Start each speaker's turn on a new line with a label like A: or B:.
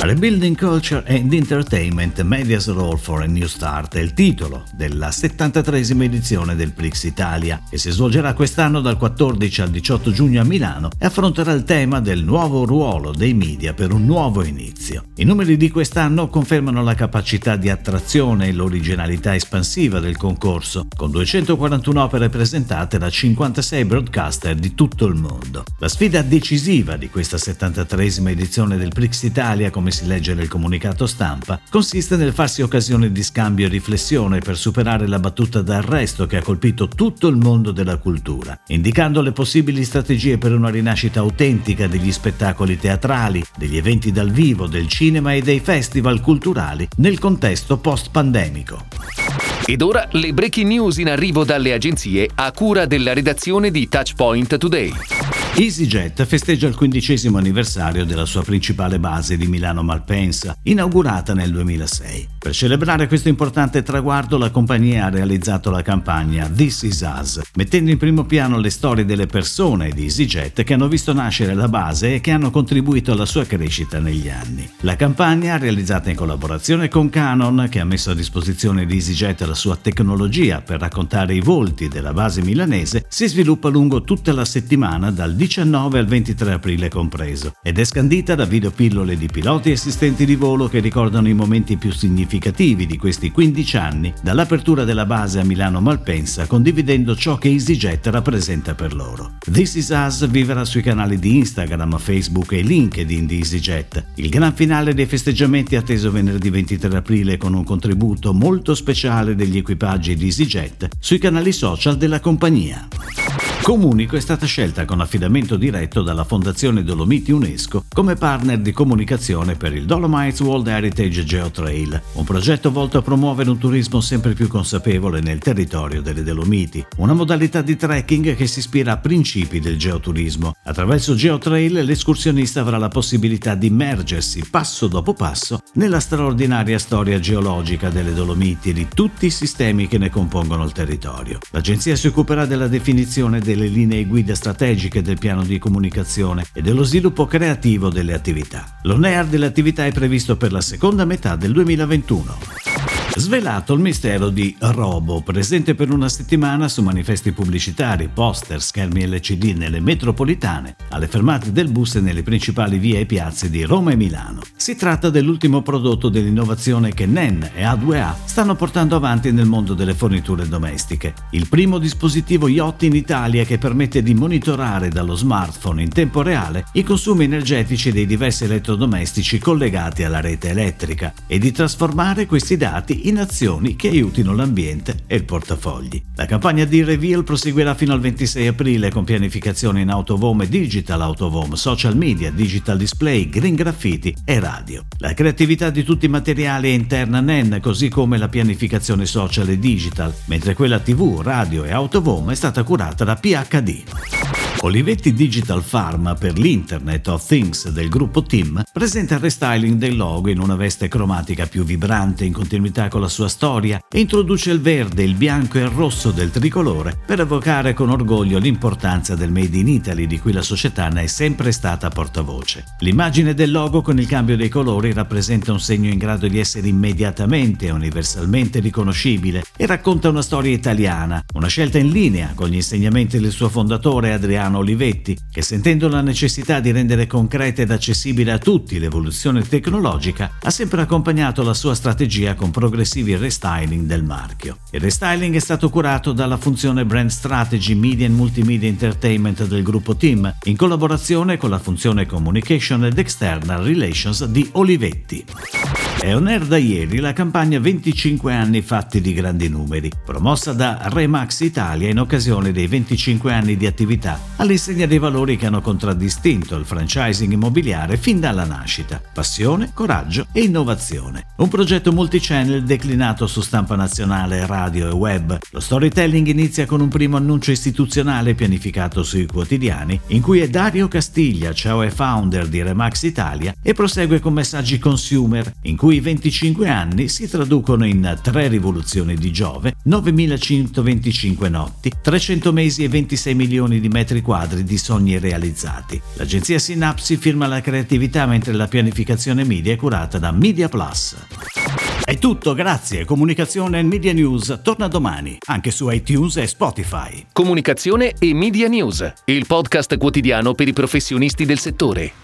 A: Rebuilding Culture and Entertainment Media's Role for a New Start è il titolo della 73esima edizione del Prix Italia, che si svolgerà quest'anno dal 14 al 18 giugno a Milano e affronterà il tema del nuovo ruolo dei media per un nuovo inizio. I numeri di quest'anno confermano la capacità di attrazione e l'originalità espansiva del concorso, con 241 opere presentate da 56 broadcaster di tutto il mondo. La sfida decisiva di questa 73esima edizione del Prix Italia, come si legge nel comunicato stampa, consiste nel farsi occasione di scambio e riflessione per superare la battuta d'arresto che ha colpito tutto il mondo della cultura, indicando le possibili strategie per una rinascita autentica degli spettacoli teatrali, degli eventi dal vivo, del cinema e dei festival culturali nel contesto post-pandemico.
B: Ed ora le breaking news in arrivo dalle agenzie a cura della redazione di Touchpoint Today.
A: EasyJet festeggia il quindicesimo anniversario della sua principale base di Milano Malpensa, inaugurata nel 2006. Per celebrare questo importante traguardo la compagnia ha realizzato la campagna This Is Us, mettendo in primo piano le storie delle persone di EasyJet che hanno visto nascere la base e che hanno contribuito alla sua crescita negli anni. La campagna, realizzata in collaborazione con Canon, che ha messo a disposizione di EasyJet la sua tecnologia per raccontare i volti della base milanese, si sviluppa lungo tutta la settimana dal 19 al 23 aprile compreso ed è scandita da videopillole di piloti e assistenti di volo che ricordano i momenti più significativi di questi 15 anni dall'apertura della base a Milano Malpensa condividendo ciò che EasyJet rappresenta per loro. This Is Us vivrà sui canali di Instagram, Facebook e LinkedIn di EasyJet. Il gran finale dei festeggiamenti è atteso venerdì 23 aprile con un contributo molto speciale degli equipaggi di EasyJet sui canali social della compagnia. Comunico è stata scelta con affidamento diretto dalla Fondazione Dolomiti UNESCO come partner di comunicazione per il Dolomites World Heritage Geotrail, un progetto volto a promuovere un turismo sempre più consapevole nel territorio delle Dolomiti, una modalità di trekking che si ispira a principi del geoturismo. Attraverso Geotrail l'escursionista avrà la possibilità di immergersi passo dopo passo nella straordinaria storia geologica delle Dolomiti e di tutti i sistemi che ne compongono il territorio. L'agenzia si occuperà della definizione dei delle linee guida strategiche del piano di comunicazione e dello sviluppo creativo delle attività. L'ONEAR delle attività è previsto per la seconda metà del 2021. Svelato il mistero di Robo, presente per una settimana su manifesti pubblicitari, poster, schermi LCD nelle metropolitane, alle fermate del bus e nelle principali vie e piazze di Roma e Milano. Si tratta dell'ultimo prodotto dell'innovazione che NEN e A2A stanno portando avanti nel mondo delle forniture domestiche. Il primo dispositivo yacht in Italia che permette di monitorare dallo smartphone in tempo reale i consumi energetici dei diversi elettrodomestici collegati alla rete elettrica e di trasformare questi dati in azioni che aiutino l'ambiente e il portafogli. La campagna di Reveal proseguirà fino al 26 aprile con pianificazione in autovom e digital autovom, social media, digital display, green graffiti e radio. La creatività di tutti i materiali è interna a NEN, così come la pianificazione social e digital, mentre quella TV, radio e autovom è stata curata da PHD. Olivetti Digital Pharma per l'Internet of Things del gruppo Team presenta il restyling del logo in una veste cromatica più vibrante in continuità con la sua storia e introduce il verde, il bianco e il rosso del tricolore per evocare con orgoglio l'importanza del Made in Italy di cui la società ne è sempre stata portavoce. L'immagine del logo con il cambio dei colori rappresenta un segno in grado di essere immediatamente e universalmente riconoscibile e racconta una storia italiana, una scelta in linea con gli insegnamenti del suo fondatore Adriano Olivetti, che sentendo la necessità di rendere concreta ed accessibile a tutti l'evoluzione tecnologica, ha sempre accompagnato la sua strategia con progressivi restyling del marchio. Il restyling è stato curato dalla funzione Brand Strategy Media and Multimedia Entertainment del gruppo Team, in collaborazione con la funzione Communication ed External Relations di Olivetti. È on air da ieri la campagna 25 anni fatti di grandi numeri, promossa da Remax Italia in occasione dei 25 anni di attività, all'insegna dei valori che hanno contraddistinto il franchising immobiliare fin dalla nascita: passione, coraggio e innovazione. Un progetto multichannel declinato su stampa nazionale, radio e web. Lo storytelling inizia con un primo annuncio istituzionale pianificato sui quotidiani, in cui è Dario Castiglia, CEO e founder di Remax Italia, e prosegue con messaggi consumer, in cui i 25 anni si traducono in tre rivoluzioni digitali Giove, 9.125 notti, 300 mesi e 26 milioni di metri quadri di sogni realizzati. L'agenzia Synapsi firma la creatività mentre la pianificazione media è curata da Media Plus. È tutto, grazie. Comunicazione e Media News torna domani, anche su iTunes e Spotify.
B: Comunicazione e Media News, il podcast quotidiano per i professionisti del settore.